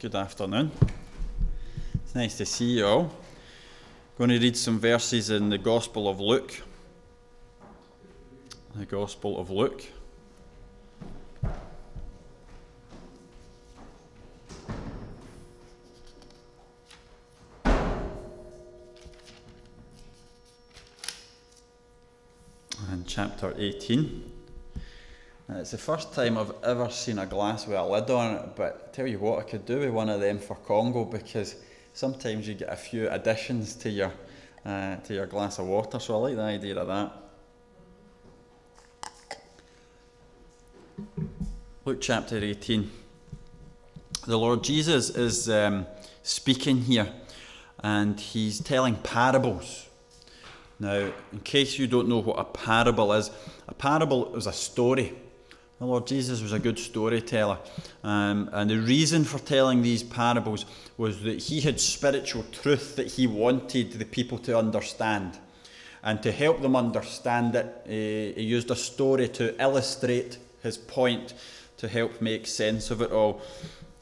Good afternoon. It's nice to see you all. I'm Going to read some verses in the Gospel of Luke. The Gospel of Luke. And chapter 18. And it's the first time I've ever seen a glass with a lid on it, but I tell you what, I could do with one of them for Congo because sometimes you get a few additions to your, uh, to your glass of water, so I like the idea of that. Luke chapter 18. The Lord Jesus is um, speaking here and he's telling parables. Now, in case you don't know what a parable is, a parable is a story. The Lord Jesus was a good storyteller. Um, and the reason for telling these parables was that he had spiritual truth that he wanted the people to understand. And to help them understand it, uh, he used a story to illustrate his point, to help make sense of it all.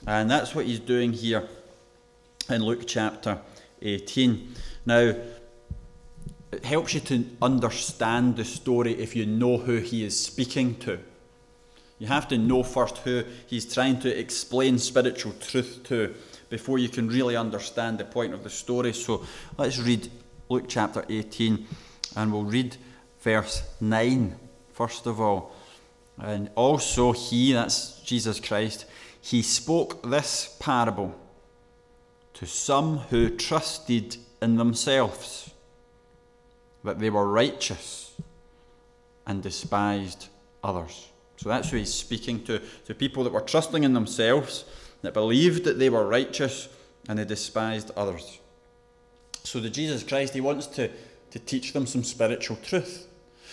And that's what he's doing here in Luke chapter 18. Now, it helps you to understand the story if you know who he is speaking to. You have to know first who he's trying to explain spiritual truth to before you can really understand the point of the story. So let's read Luke chapter 18 and we'll read verse 9 first of all. And also, he, that's Jesus Christ, he spoke this parable to some who trusted in themselves that they were righteous and despised others. So that's who he's speaking to, to people that were trusting in themselves, that believed that they were righteous, and they despised others. So the Jesus Christ, he wants to, to teach them some spiritual truth.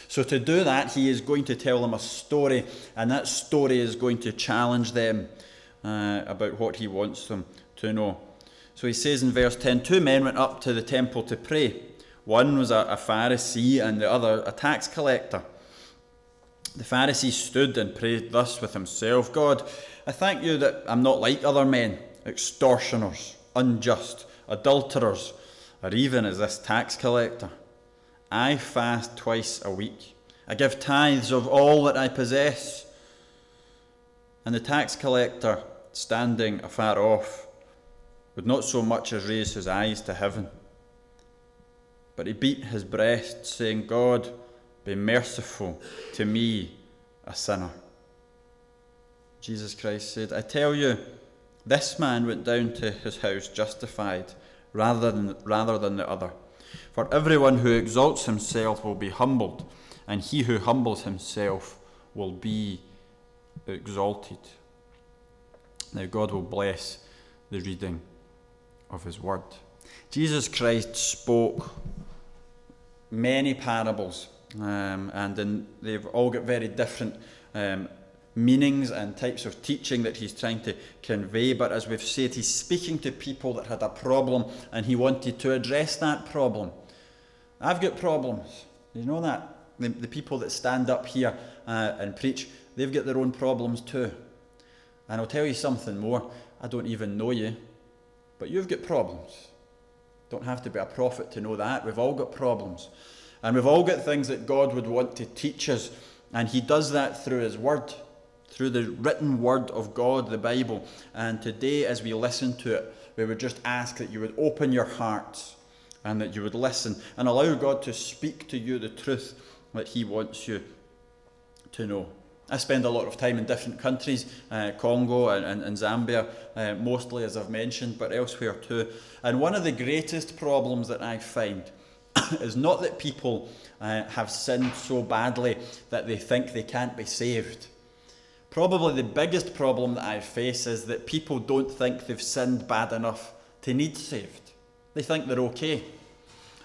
So to do that, he is going to tell them a story, and that story is going to challenge them uh, about what he wants them to know. So he says in verse 10 Two men went up to the temple to pray. One was a, a Pharisee, and the other a tax collector. The Pharisee stood and prayed thus with himself God, I thank you that I'm not like other men, extortioners, unjust, adulterers, or even as this tax collector. I fast twice a week. I give tithes of all that I possess. And the tax collector, standing afar off, would not so much as raise his eyes to heaven. But he beat his breast, saying, God, be merciful to me, a sinner. Jesus Christ said, I tell you, this man went down to his house justified rather than, rather than the other. For everyone who exalts himself will be humbled, and he who humbles himself will be exalted. Now, God will bless the reading of his word. Jesus Christ spoke many parables um, and then they've all got very different um, meanings and types of teaching that he's trying to convey. But as we've said, he's speaking to people that had a problem and he wanted to address that problem. I've got problems. You know that? The, the people that stand up here uh, and preach, they've got their own problems too. And I'll tell you something more. I don't even know you, but you've got problems. Don't have to be a prophet to know that. We've all got problems. And we've all got things that God would want to teach us, and He does that through His Word, through the written Word of God, the Bible. And today, as we listen to it, we would just ask that you would open your hearts and that you would listen and allow God to speak to you the truth that He wants you to know. I spend a lot of time in different countries, uh, Congo and, and, and Zambia, uh, mostly as I've mentioned, but elsewhere too. And one of the greatest problems that I find is not that people uh, have sinned so badly that they think they can't be saved. Probably the biggest problem that I face is that people don't think they've sinned bad enough to need saved. They think they're okay.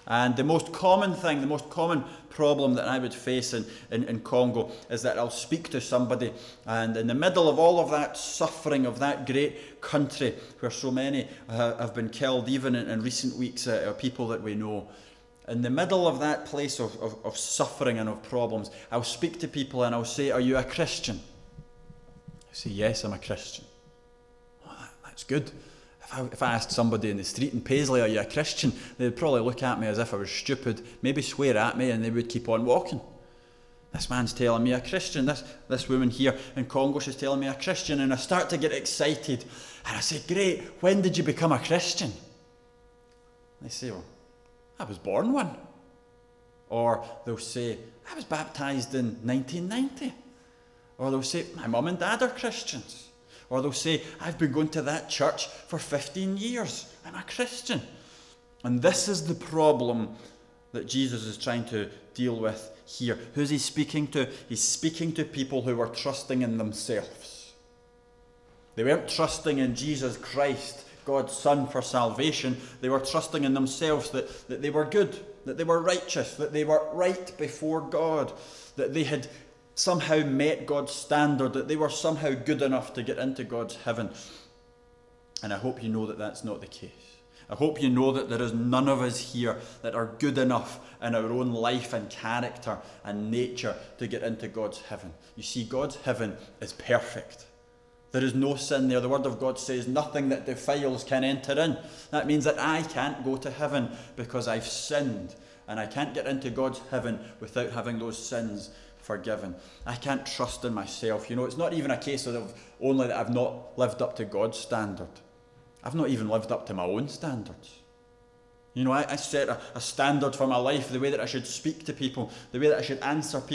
And the most common thing, the most common problem that I would face in, in, in, Congo is that I'll speak to somebody, and in the middle of all of that suffering of that great country where so many uh, have been killed, even in, in recent weeks, uh, people that we know, in the middle of that place of, of, of suffering and of problems, I'll speak to people and I'll say, Are you a Christian? I say, Yes, I'm a Christian. Oh, that, It's good. If I, if I asked somebody in the street in Paisley, Are you a Christian? they'd probably look at me as if I was stupid, maybe swear at me, and they would keep on walking. This man's telling me a Christian. This, this woman here in Congo, she's telling me a Christian. And I start to get excited. And I say, Great, when did you become a Christian? They say, Well, I was born one. Or they'll say, I was baptized in 1990. Or they'll say, My mum and dad are Christians. Or they'll say, I've been going to that church for 15 years. I'm a Christian. And this is the problem that Jesus is trying to deal with here. Who's he speaking to? He's speaking to people who were trusting in themselves. They weren't trusting in Jesus Christ, God's Son, for salvation. They were trusting in themselves that, that they were good, that they were righteous, that they were right before God, that they had somehow met God's standard, that they were somehow good enough to get into God's heaven. And I hope you know that that's not the case. I hope you know that there is none of us here that are good enough in our own life and character and nature to get into God's heaven. You see, God's heaven is perfect. There is no sin there. The Word of God says nothing that defiles can enter in. That means that I can't go to heaven because I've sinned. And I can't get into God's heaven without having those sins forgiven. I can't trust in myself. You know, it's not even a case of only that I've not lived up to God's standard. I've not even lived up to my own standards. You know, I, I set a, a standard for my life, the way that I should speak to people, the way that I should answer people.